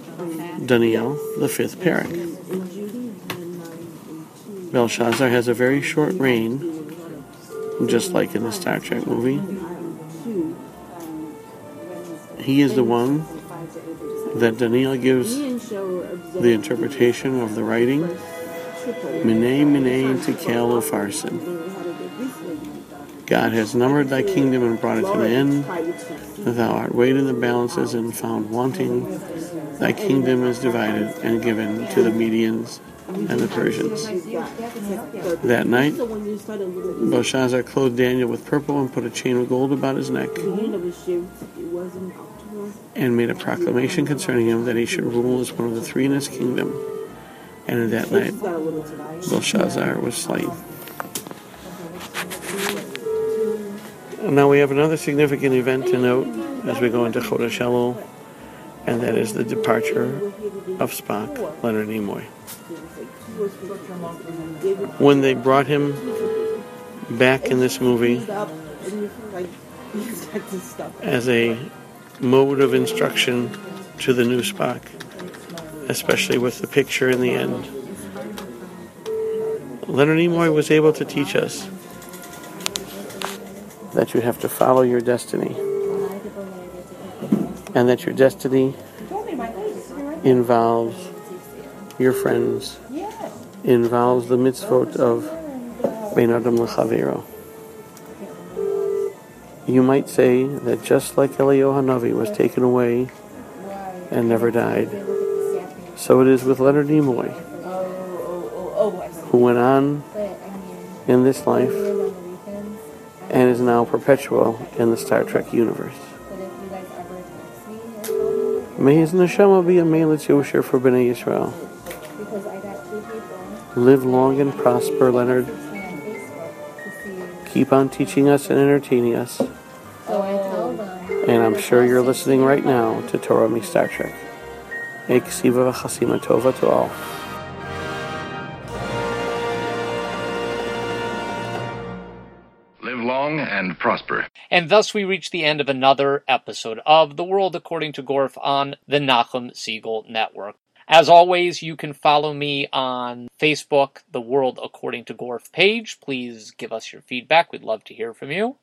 Daniel, the fifth Perek. Belshazzar has a very short reign, just like in the Star Trek movie. He is the one that Daniel gives the interpretation of the writing. Mene, mene, tekel, farsin. God has numbered thy kingdom and brought it to an end. Thou art weighed in the balances and found wanting. Thy kingdom is divided and given to the Medians and the Persians. That night, Belshazzar clothed Daniel with purple and put a chain of gold about his neck and made a proclamation concerning him that he should rule as one of the three in his kingdom. And in that night, Belshazzar was slain. Now we have another significant event to note as we go into Chodesh Elul, and that is the departure of Spock, Leonard Nimoy. When they brought him back in this movie as a mode of instruction to the new Spock, especially with the picture in the end, Leonard Nimoy was able to teach us that you have to follow your destiny. And that your destiny involves your friends, involves the mitzvot of Ben Adam L'Chavero. You might say that just like Eliyahu Hanavi was taken away and never died, so it is with Leonard Nimoy, who went on in this life and is now perpetual in the Star Trek universe. May his neshama be a Melitz Yosher for Bnei Yisrael. Live long and prosper, Leonard. Keep on teaching us and entertaining us. And I'm sure you're listening right now to Torah Mi Star Trek. Eksiva v'chasima tova to all. And prosper. And thus we reach the end of another episode of The World According to Gorf on the Nachum Segal Network. As always, you can follow me on Facebook, The World According to Gorf page. Please give us your feedback. We'd love to hear from you.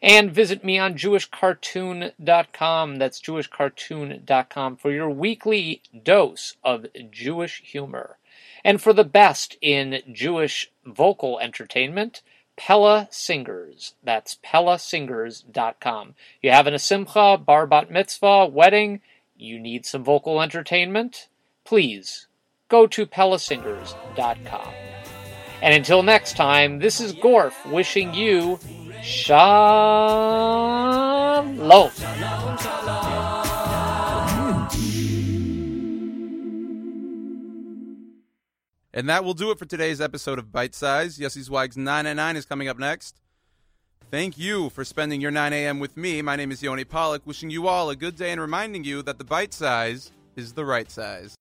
And visit me on JewishCartoon.com. That's JewishCartoon.com for your weekly dose of Jewish humor. And for the best in Jewish vocal entertainment, Pella Singers. That's PellaSingers.com. You having a simcha, bar bat mitzvah, wedding, you need some vocal entertainment? Please go to PellaSingers.com. And until next time, this is Gorf wishing you Shalom. And that will do it for today's episode of Bite Size. Yossi Zweig's 999 is coming up next. Thank you for spending your 9 a.m. with me. My name is Yoni Pollak, wishing you all a good day and reminding you that the bite size is the right size.